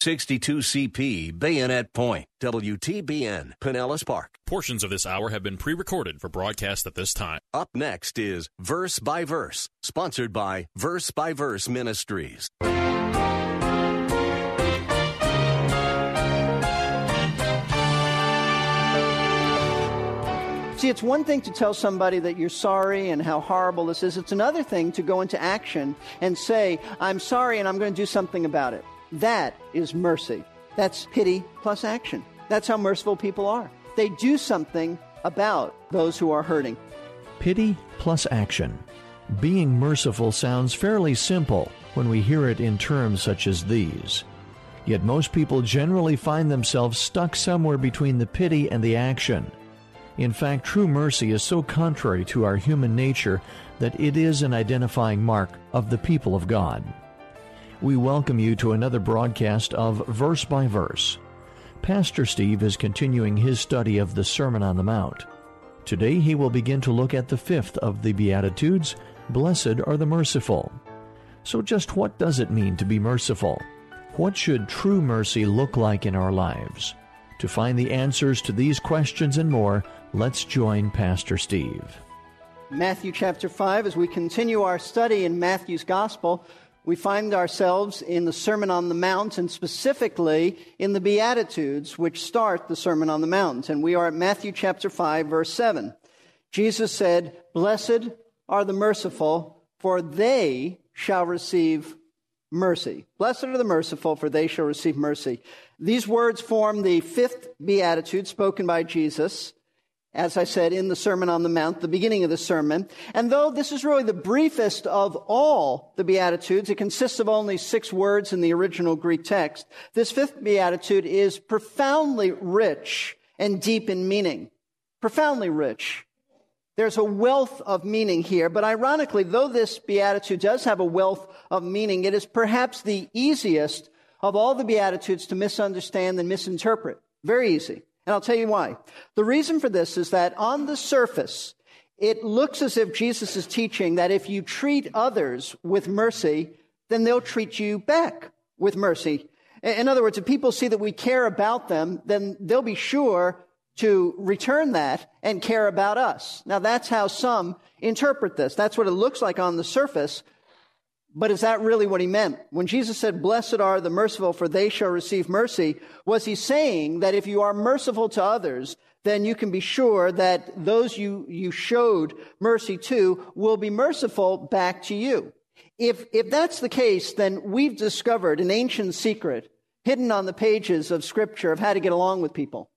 62CP, Bayonet Point, WTBN, Pinellas Park. Portions of this hour have been pre recorded for broadcast at this time. Up next is Verse by Verse, sponsored by Verse by Verse Ministries. See, it's one thing to tell somebody that you're sorry and how horrible this is. It's another thing to go into action and say, I'm sorry and I'm going to do something about it. That is mercy. That's pity plus action. That's how merciful people are. They do something about those who are hurting. Pity plus action. Being merciful sounds fairly simple when we hear it in terms such as these. Yet most people generally find themselves stuck somewhere between the pity and the action. In fact, true mercy is so contrary to our human nature that it is an identifying mark of the people of God. We welcome you to another broadcast of Verse by Verse. Pastor Steve is continuing his study of the Sermon on the Mount. Today he will begin to look at the fifth of the Beatitudes Blessed are the merciful. So, just what does it mean to be merciful? What should true mercy look like in our lives? To find the answers to these questions and more, let's join Pastor Steve. Matthew chapter 5, as we continue our study in Matthew's Gospel, we find ourselves in the Sermon on the Mount and specifically in the Beatitudes, which start the Sermon on the Mount. And we are at Matthew chapter 5, verse 7. Jesus said, Blessed are the merciful, for they shall receive mercy. Blessed are the merciful, for they shall receive mercy. These words form the fifth beatitude spoken by Jesus, as I said, in the Sermon on the Mount, the beginning of the sermon. And though this is really the briefest of all the beatitudes, it consists of only six words in the original Greek text, this fifth beatitude is profoundly rich and deep in meaning. Profoundly rich. There's a wealth of meaning here, but ironically, though this beatitude does have a wealth of meaning, it is perhaps the easiest of all the beatitudes to misunderstand and misinterpret. Very easy. And I'll tell you why. The reason for this is that on the surface, it looks as if Jesus is teaching that if you treat others with mercy, then they'll treat you back with mercy. In other words, if people see that we care about them, then they'll be sure to return that and care about us. Now that's how some interpret this. That's what it looks like on the surface. But is that really what he meant? When Jesus said, blessed are the merciful for they shall receive mercy, was he saying that if you are merciful to others, then you can be sure that those you, you showed mercy to will be merciful back to you. If, if that's the case, then we've discovered an ancient secret hidden on the pages of scripture of how to get along with people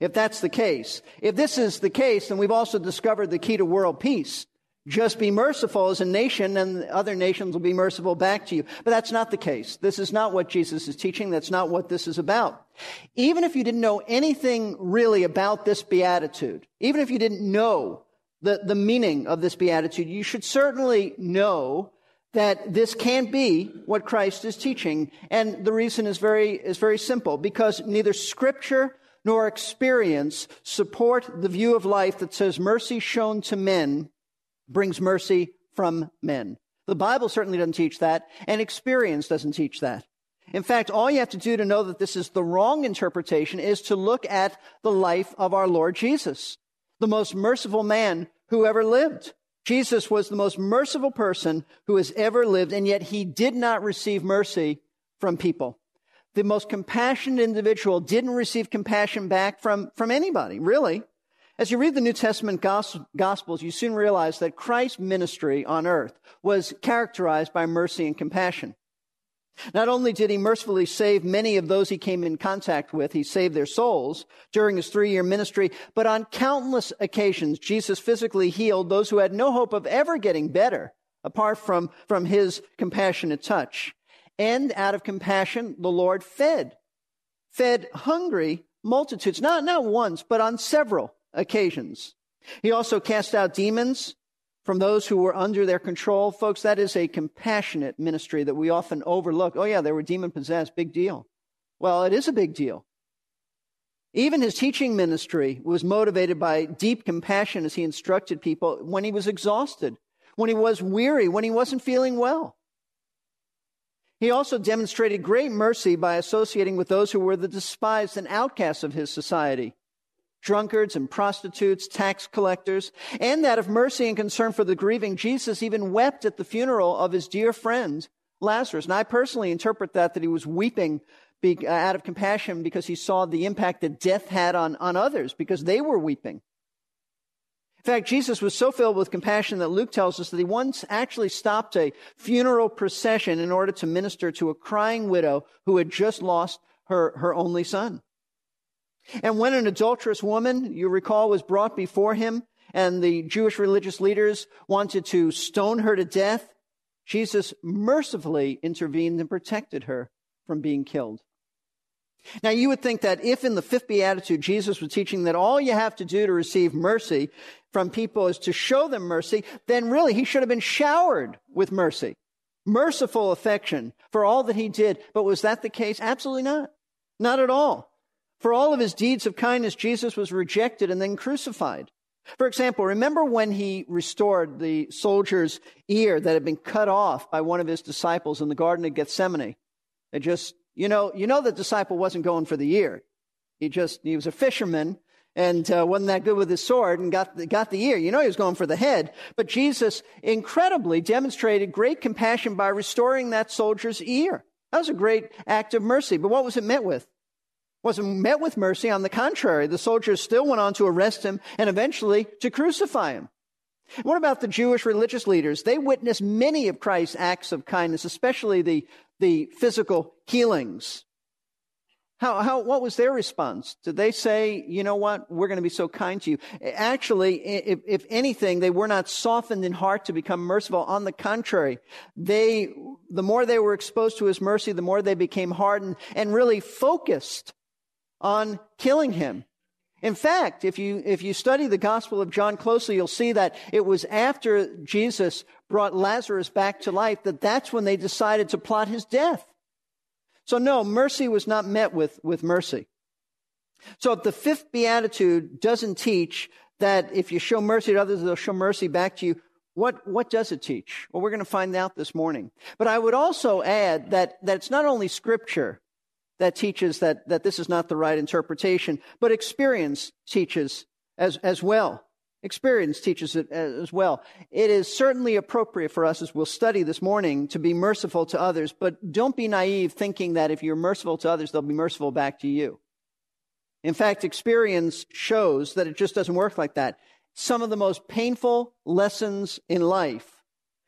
if that's the case. If this is the case, then we've also discovered the key to world peace. Just be merciful as a nation and other nations will be merciful back to you. But that's not the case. This is not what Jesus is teaching. That's not what this is about. Even if you didn't know anything really about this beatitude, even if you didn't know the, the meaning of this beatitude, you should certainly know that this can't be what Christ is teaching. And the reason is very, is very simple because neither scripture nor experience support the view of life that says mercy shown to men brings mercy from men. The Bible certainly doesn't teach that, and experience doesn't teach that. In fact, all you have to do to know that this is the wrong interpretation is to look at the life of our Lord Jesus, the most merciful man who ever lived. Jesus was the most merciful person who has ever lived, and yet he did not receive mercy from people the most compassionate individual didn't receive compassion back from, from anybody, really. As you read the New Testament Gospels, you soon realize that Christ's ministry on earth was characterized by mercy and compassion. Not only did he mercifully save many of those he came in contact with, he saved their souls during his three year ministry, but on countless occasions, Jesus physically healed those who had no hope of ever getting better apart from, from his compassionate touch. And out of compassion, the Lord fed, fed hungry multitudes, not, not once, but on several occasions. He also cast out demons from those who were under their control. Folks, that is a compassionate ministry that we often overlook. Oh, yeah, they were demon possessed. Big deal. Well, it is a big deal. Even his teaching ministry was motivated by deep compassion as he instructed people when he was exhausted, when he was weary, when he wasn't feeling well. He also demonstrated great mercy by associating with those who were the despised and outcasts of his society drunkards and prostitutes, tax collectors, and that of mercy and concern for the grieving. Jesus even wept at the funeral of his dear friend, Lazarus. And I personally interpret that that he was weeping uh, out of compassion because he saw the impact that death had on, on others because they were weeping. In fact, Jesus was so filled with compassion that Luke tells us that he once actually stopped a funeral procession in order to minister to a crying widow who had just lost her, her only son. And when an adulterous woman, you recall, was brought before him and the Jewish religious leaders wanted to stone her to death, Jesus mercifully intervened and protected her from being killed. Now, you would think that if in the fifth beatitude Jesus was teaching that all you have to do to receive mercy from people is to show them mercy, then really he should have been showered with mercy, merciful affection for all that he did. But was that the case? Absolutely not. Not at all. For all of his deeds of kindness, Jesus was rejected and then crucified. For example, remember when he restored the soldier's ear that had been cut off by one of his disciples in the Garden of Gethsemane? It just you know, you know the disciple wasn't going for the ear. He just, he was a fisherman and uh, wasn't that good with his sword and got the, got the ear. You know he was going for the head. But Jesus incredibly demonstrated great compassion by restoring that soldier's ear. That was a great act of mercy. But what was it met with? Wasn't met with mercy. On the contrary, the soldiers still went on to arrest him and eventually to crucify him. What about the Jewish religious leaders? They witnessed many of Christ's acts of kindness, especially the the physical healings. How, how, what was their response? Did they say, you know what, we're going to be so kind to you? Actually, if, if anything, they were not softened in heart to become merciful. On the contrary, they, the more they were exposed to his mercy, the more they became hardened and really focused on killing him. In fact, if you, if you study the Gospel of John closely, you'll see that it was after Jesus brought Lazarus back to life that that's when they decided to plot his death. So no, mercy was not met with, with mercy. So if the fifth beatitude doesn't teach that if you show mercy to others, they'll show mercy back to you, what, what does it teach? Well, we're going to find out this morning. But I would also add that, that it's not only scripture that teaches that, that this is not the right interpretation, but experience teaches as, as well. Experience teaches it as well. It is certainly appropriate for us, as we'll study this morning, to be merciful to others, but don't be naive thinking that if you're merciful to others, they'll be merciful back to you. In fact, experience shows that it just doesn't work like that. Some of the most painful lessons in life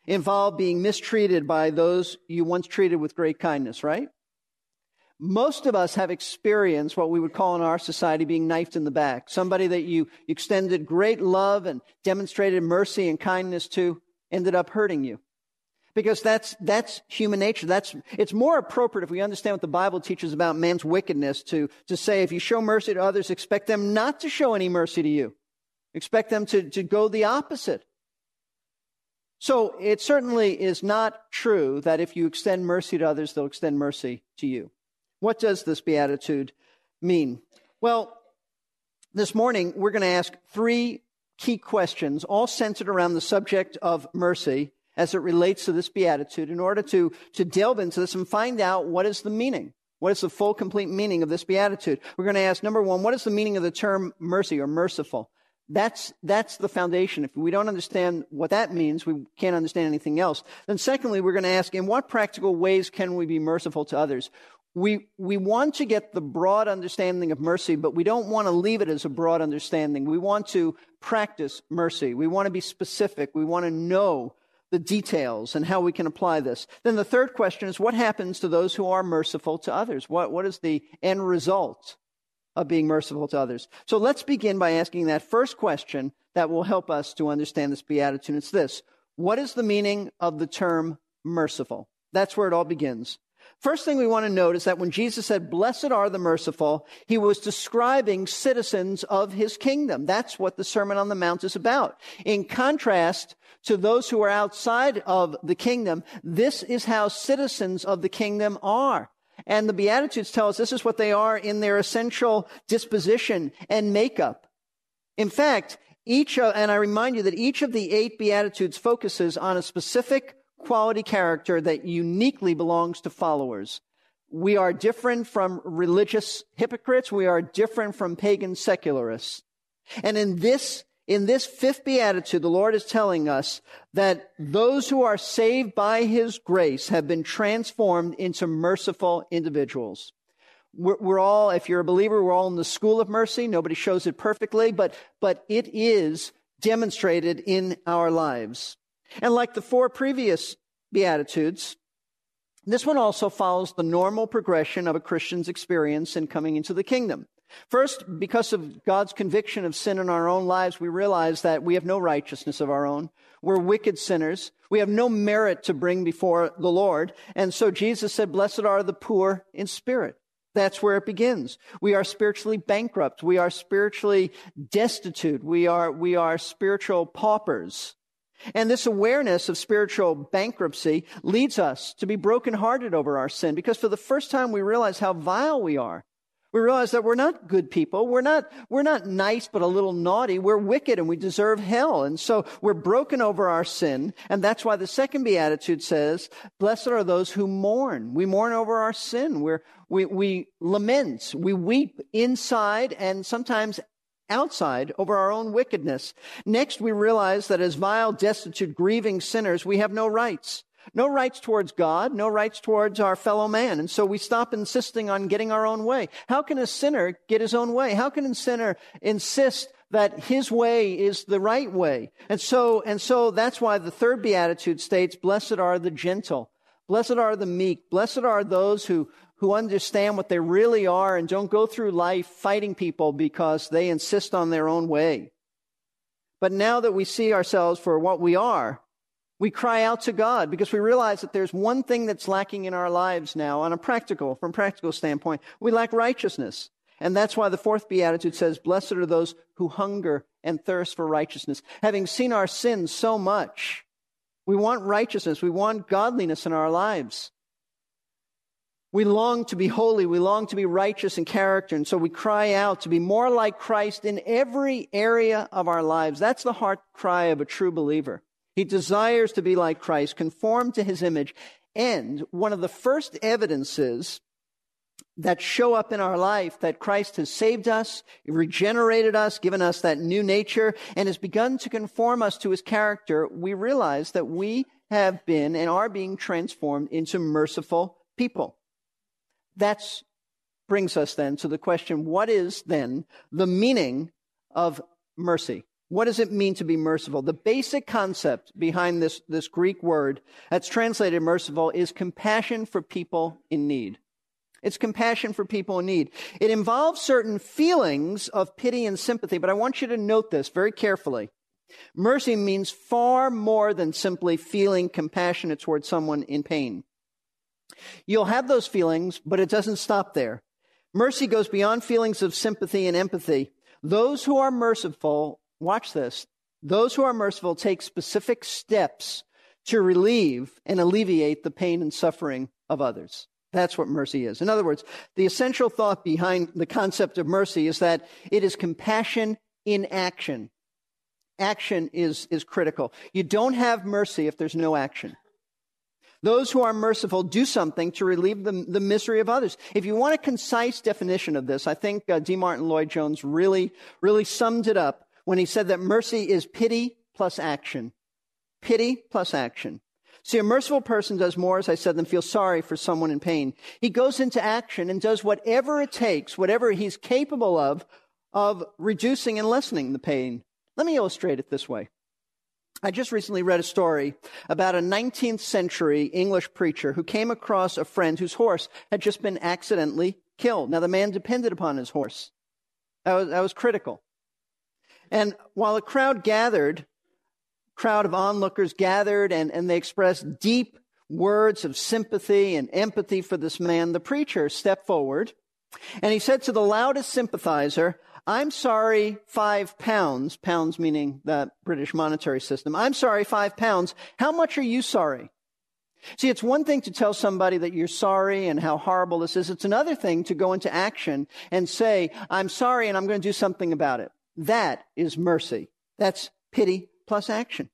involve being mistreated by those you once treated with great kindness, right? Most of us have experienced what we would call in our society being knifed in the back. Somebody that you extended great love and demonstrated mercy and kindness to ended up hurting you. Because that's, that's human nature. That's, it's more appropriate if we understand what the Bible teaches about man's wickedness to, to say if you show mercy to others, expect them not to show any mercy to you. Expect them to, to go the opposite. So it certainly is not true that if you extend mercy to others, they'll extend mercy to you. What does this beatitude mean? Well, this morning we're going to ask three key questions, all centered around the subject of mercy as it relates to this beatitude in order to, to delve into this and find out what is the meaning. What is the full, complete meaning of this beatitude? We're going to ask number one, what is the meaning of the term mercy or merciful? That's, that's the foundation. If we don't understand what that means, we can't understand anything else. Then secondly, we're going to ask, in what practical ways can we be merciful to others? We, we want to get the broad understanding of mercy, but we don't want to leave it as a broad understanding. We want to practice mercy. We want to be specific. We want to know the details and how we can apply this. Then the third question is what happens to those who are merciful to others? What, what is the end result of being merciful to others? So let's begin by asking that first question that will help us to understand this beatitude. It's this What is the meaning of the term merciful? That's where it all begins. First thing we want to note is that when Jesus said, Blessed are the merciful, he was describing citizens of his kingdom. That's what the Sermon on the Mount is about. In contrast to those who are outside of the kingdom, this is how citizens of the kingdom are. And the Beatitudes tell us this is what they are in their essential disposition and makeup. In fact, each, and I remind you that each of the eight Beatitudes focuses on a specific quality character that uniquely belongs to followers. We are different from religious hypocrites. We are different from pagan secularists. And in this, in this fifth beatitude, the Lord is telling us that those who are saved by His grace have been transformed into merciful individuals. We're, we're, all, if you're a believer, we're all in the school of mercy. Nobody shows it perfectly, but, but it is demonstrated in our lives. And like the four previous Beatitudes, this one also follows the normal progression of a Christian's experience in coming into the kingdom. First, because of God's conviction of sin in our own lives, we realize that we have no righteousness of our own. We're wicked sinners. We have no merit to bring before the Lord. And so Jesus said, Blessed are the poor in spirit. That's where it begins. We are spiritually bankrupt. We are spiritually destitute. We are, we are spiritual paupers. And this awareness of spiritual bankruptcy leads us to be brokenhearted over our sin because for the first time we realize how vile we are. We realize that we're not good people. We're not, we're not nice, but a little naughty. We're wicked and we deserve hell. And so we're broken over our sin. And that's why the second beatitude says, blessed are those who mourn. We mourn over our sin. We're, we, we lament. We weep inside and sometimes outside over our own wickedness. Next, we realize that as vile, destitute, grieving sinners, we have no rights. No rights towards God, no rights towards our fellow man. And so we stop insisting on getting our own way. How can a sinner get his own way? How can a sinner insist that his way is the right way? And so, and so that's why the third beatitude states, blessed are the gentle. Blessed are the meek. Blessed are those who, who understand what they really are and don't go through life fighting people because they insist on their own way. But now that we see ourselves for what we are, we cry out to God because we realize that there's one thing that's lacking in our lives now on a practical, from practical standpoint. We lack righteousness. And that's why the fourth beatitude says, blessed are those who hunger and thirst for righteousness. Having seen our sins so much, we want righteousness. We want godliness in our lives. We long to be holy. We long to be righteous in character. And so we cry out to be more like Christ in every area of our lives. That's the heart cry of a true believer. He desires to be like Christ, conform to his image. And one of the first evidences that show up in our life that Christ has saved us, regenerated us, given us that new nature, and has begun to conform us to his character, we realize that we have been and are being transformed into merciful people. That brings us then to the question what is then the meaning of mercy? What does it mean to be merciful? The basic concept behind this, this Greek word that's translated merciful is compassion for people in need. It's compassion for people in need. It involves certain feelings of pity and sympathy, but I want you to note this very carefully. Mercy means far more than simply feeling compassionate towards someone in pain. You'll have those feelings, but it doesn't stop there. Mercy goes beyond feelings of sympathy and empathy. Those who are merciful, watch this, those who are merciful take specific steps to relieve and alleviate the pain and suffering of others. That's what mercy is. In other words, the essential thought behind the concept of mercy is that it is compassion in action. Action is, is critical. You don't have mercy if there's no action. Those who are merciful do something to relieve the, the misery of others. If you want a concise definition of this, I think uh, D. Martyn Lloyd Jones really, really summed it up when he said that mercy is pity plus action. Pity plus action. See, a merciful person does more, as I said, than feel sorry for someone in pain. He goes into action and does whatever it takes, whatever he's capable of, of reducing and lessening the pain. Let me illustrate it this way. I just recently read a story about a 19th century English preacher who came across a friend whose horse had just been accidentally killed. Now, the man depended upon his horse. That was, that was critical. And while a crowd gathered, crowd of onlookers gathered and, and they expressed deep words of sympathy and empathy for this man, the preacher stepped forward and he said to the loudest sympathizer, I'm sorry, five pounds, pounds meaning the British monetary system. I'm sorry, five pounds. How much are you sorry? See, it's one thing to tell somebody that you're sorry and how horrible this is. It's another thing to go into action and say, I'm sorry and I'm going to do something about it. That is mercy. That's pity plus action.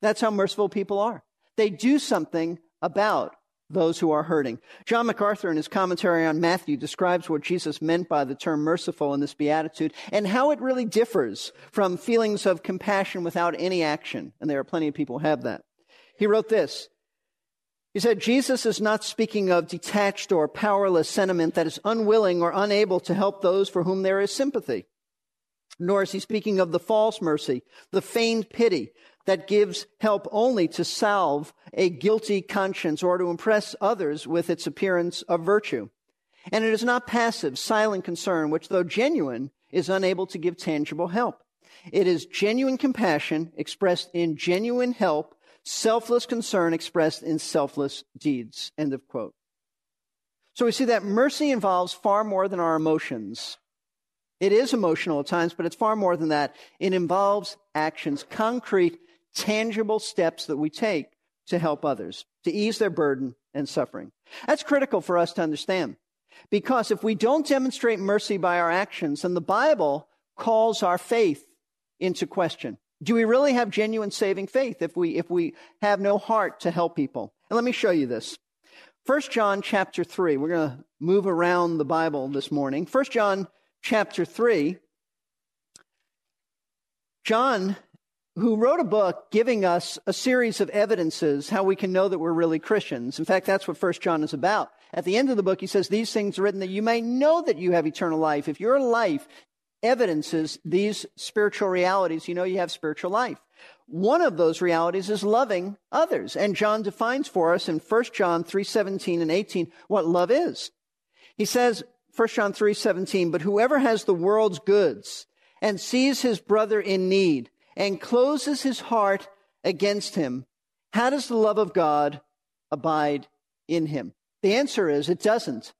That's how merciful people are. They do something about those who are hurting. John MacArthur, in his commentary on Matthew, describes what Jesus meant by the term merciful in this beatitude and how it really differs from feelings of compassion without any action. And there are plenty of people who have that. He wrote this. He said, Jesus is not speaking of detached or powerless sentiment that is unwilling or unable to help those for whom there is sympathy. Nor is he speaking of the false mercy, the feigned pity, that gives help only to salve a guilty conscience or to impress others with its appearance of virtue. And it is not passive, silent concern, which, though genuine, is unable to give tangible help. It is genuine compassion expressed in genuine help, selfless concern expressed in selfless deeds. End of quote. So we see that mercy involves far more than our emotions. It is emotional at times, but it's far more than that. It involves actions, concrete tangible steps that we take to help others, to ease their burden and suffering. That's critical for us to understand. Because if we don't demonstrate mercy by our actions, then the Bible calls our faith into question. Do we really have genuine saving faith if we, if we have no heart to help people? And let me show you this. 1 John chapter 3. We're going to move around the Bible this morning. 1 John chapter 3. John who wrote a book giving us a series of evidences how we can know that we're really Christians. In fact, that's what First John is about. At the end of the book, he says, These things are written that you may know that you have eternal life. If your life evidences these spiritual realities, you know you have spiritual life. One of those realities is loving others. And John defines for us in 1 John 3:17 and 18 what love is. He says, 1 John 3:17, but whoever has the world's goods and sees his brother in need and closes his heart against him, how does the love of God abide in him? The answer is it doesn't.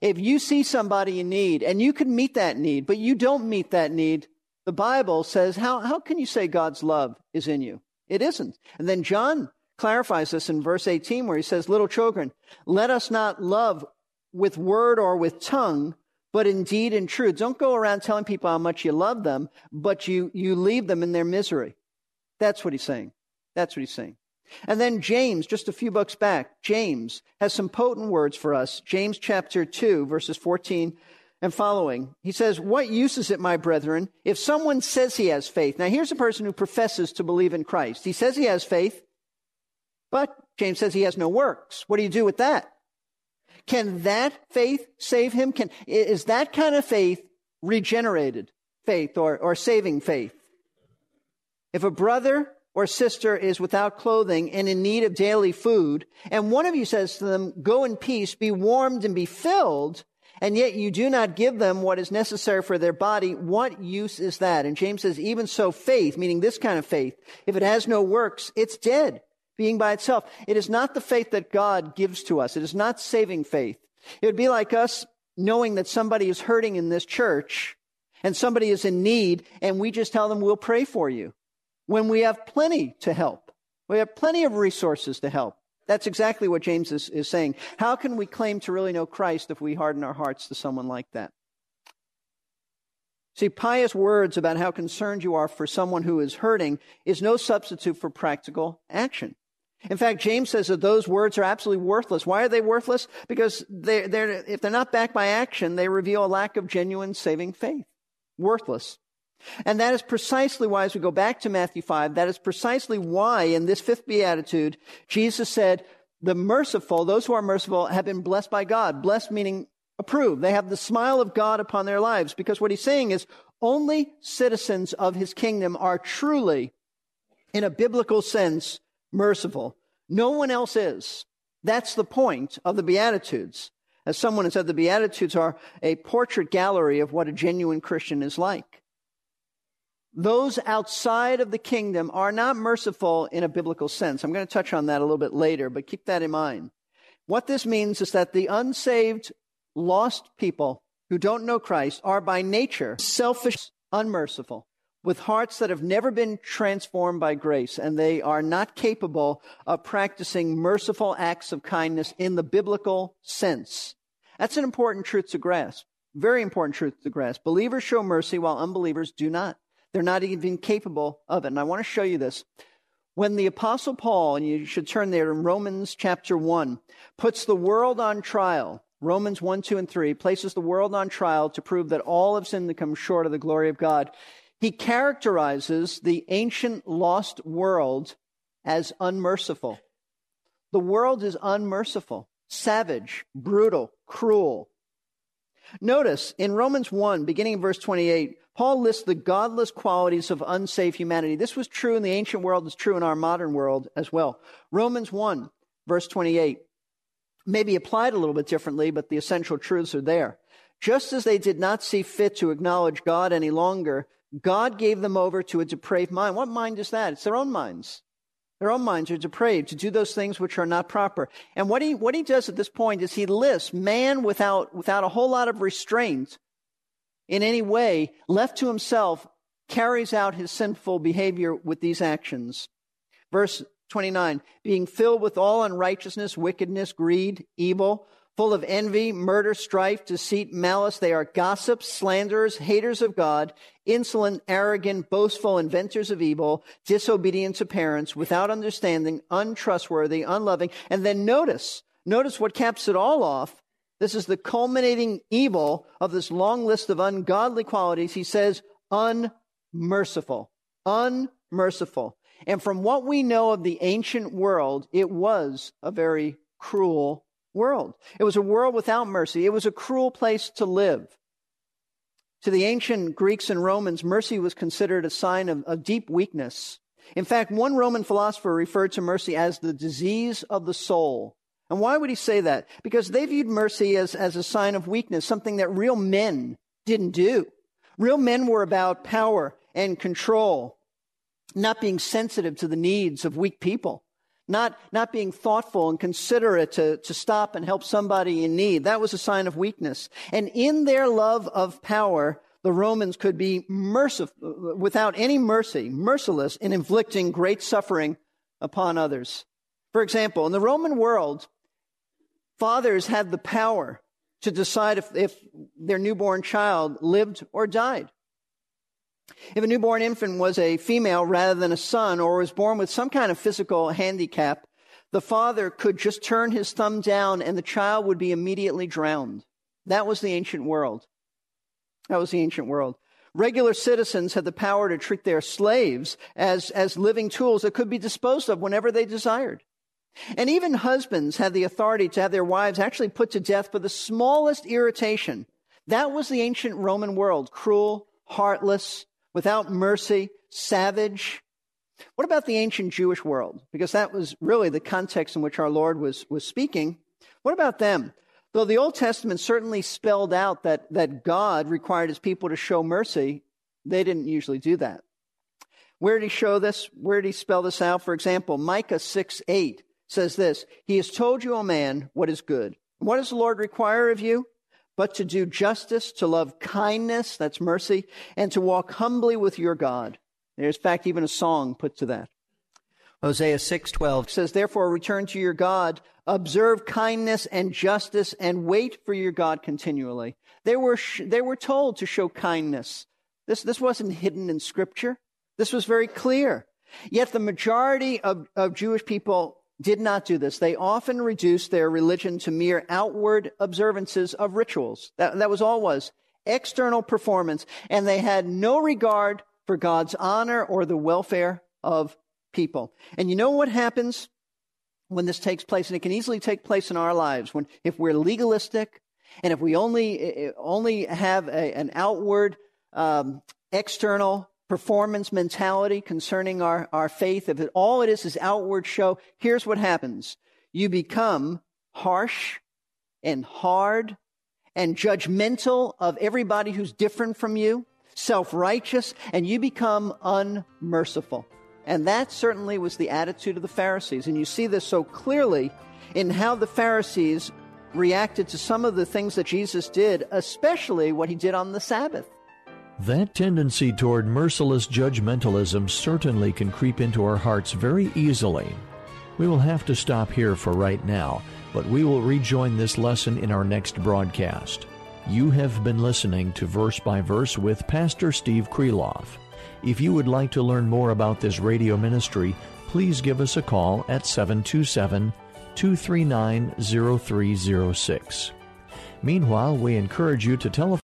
If you see somebody in need and you can meet that need, but you don't meet that need, the Bible says, how, how can you say God's love is in you? It isn't. And then John clarifies this in verse 18 where he says, Little children, let us not love with word or with tongue, but indeed in truth. Don't go around telling people how much you love them, but you, you leave them in their misery. That's what he's saying. That's what he's saying. And then James, just a few books back, James has some potent words for us. James chapter 2, verses 14 and following. He says, What use is it, my brethren, if someone says he has faith? Now, here's a person who professes to believe in Christ. He says he has faith, but James says he has no works. What do you do with that? Can that faith save him? Can, is that kind of faith regenerated faith or, or saving faith? If a brother or sister is without clothing and in need of daily food, and one of you says to them, Go in peace, be warmed and be filled, and yet you do not give them what is necessary for their body, what use is that? And James says, Even so, faith, meaning this kind of faith, if it has no works, it's dead being by itself. It is not the faith that God gives to us. It is not saving faith. It would be like us knowing that somebody is hurting in this church and somebody is in need and we just tell them we'll pray for you when we have plenty to help. We have plenty of resources to help. That's exactly what James is, is saying. How can we claim to really know Christ if we harden our hearts to someone like that? See, pious words about how concerned you are for someone who is hurting is no substitute for practical action. In fact, James says that those words are absolutely worthless. Why are they worthless? Because they're, they're, if they're not backed by action, they reveal a lack of genuine saving faith. Worthless. And that is precisely why, as we go back to Matthew 5, that is precisely why in this fifth beatitude, Jesus said, the merciful, those who are merciful, have been blessed by God. Blessed meaning approved. They have the smile of God upon their lives. Because what he's saying is only citizens of his kingdom are truly, in a biblical sense, merciful. No one else is. That's the point of the Beatitudes. As someone has said, the Beatitudes are a portrait gallery of what a genuine Christian is like. those outside of the kingdom are not merciful in a biblical sense. I'm going to touch on that a little bit later, but keep that in mind. What this means is that the unsaved, lost people who don't know Christ are by nature selfish, unmerciful, with hearts that have never been transformed by grace, and they are not capable of practicing merciful acts of kindness in the biblical sense. That's an important truth to grasp. Very important truth to grasp. Believers show mercy while unbelievers do not. They're not even capable of it. And I want to show you this. When the apostle Paul, and you should turn there in Romans chapter 1, puts the world on trial, Romans 1, 2, and 3, places the world on trial to prove that all have sinned to come short of the glory of God. He characterizes the ancient lost world as unmerciful. The world is unmerciful, savage, brutal, cruel. Notice in Romans 1, beginning in verse 28, Paul lists the godless qualities of unsafe humanity. This was true in the ancient world, it's true in our modern world as well. Romans 1, verse 28, may be applied a little bit differently, but the essential truths are there. Just as they did not see fit to acknowledge God any longer, God gave them over to a depraved mind. What mind is that? It's their own minds. Their own minds are depraved to do those things which are not proper. And what he, what he does at this point is he lists man without, without a whole lot of restraint in any way, left to himself, carries out his sinful behavior with these actions. Verse 29 being filled with all unrighteousness, wickedness, greed, evil, full of envy, murder, strife, deceit, malice. They are gossips, slanderers, haters of God, insolent, arrogant, boastful, inventors of evil, disobedient to parents, without understanding, untrustworthy, unloving. And then notice, notice what caps it all off this is the culminating evil of this long list of ungodly qualities. He says, unmerciful. Unmerciful. And from what we know of the ancient world, it was a very cruel world. It was a world without mercy. It was a cruel place to live. To the ancient Greeks and Romans, mercy was considered a sign of, of deep weakness. In fact, one Roman philosopher referred to mercy as the disease of the soul. And why would he say that? Because they viewed mercy as, as a sign of weakness, something that real men didn't do. Real men were about power and control, not being sensitive to the needs of weak people, not, not being thoughtful and considerate to, to stop and help somebody in need. That was a sign of weakness. And in their love of power, the Romans could be merciful, without any mercy, merciless in inflicting great suffering upon others. For example, in the Roman world, Fathers had the power to decide if, if their newborn child lived or died. If a newborn infant was a female rather than a son or was born with some kind of physical handicap, the father could just turn his thumb down and the child would be immediately drowned. That was the ancient world. That was the ancient world. Regular citizens had the power to treat their slaves as, as living tools that could be disposed of whenever they desired. And even husbands had the authority to have their wives actually put to death for the smallest irritation. That was the ancient Roman world cruel, heartless, without mercy, savage. What about the ancient Jewish world? Because that was really the context in which our Lord was, was speaking. What about them? Though the Old Testament certainly spelled out that, that God required his people to show mercy, they didn't usually do that. Where did he show this? Where did he spell this out? For example, Micah 6 8 says this He has told you, O man, what is good. What does the Lord require of you? But to do justice, to love kindness, that's mercy, and to walk humbly with your God. There's, in fact, even a song put to that. Hosea 6:12 says, "Therefore return to your God, observe kindness and justice, and wait for your God continually." They were sh- they were told to show kindness. This this wasn't hidden in Scripture. This was very clear. Yet the majority of, of Jewish people did not do this. They often reduced their religion to mere outward observances of rituals. That, that was all was. External performance. And they had no regard for God's honor or the welfare of people. And you know what happens when this takes place? And it can easily take place in our lives when, if we're legalistic and if we only, only have a, an outward, um, external performance mentality concerning our, our faith, if it, all it is is outward show, here's what happens. You become harsh and hard and judgmental of everybody who's different from you. self righteous, and you become unmerciful. And that certainly was the attitude of the Pharisees. And you see this so clearly in how the Pharisees reacted to some of the things that Jesus did, especially what he did on the Sabbath. That tendency toward merciless judgmentalism certainly can creep into our hearts very easily. We will have to stop here for right now, but we will rejoin this lesson in our next broadcast. You have been listening to Verse by Verse with Pastor Steve Kreloff. If you would like to learn more about this radio ministry, please give us a call at 727 239 0306. Meanwhile, we encourage you to a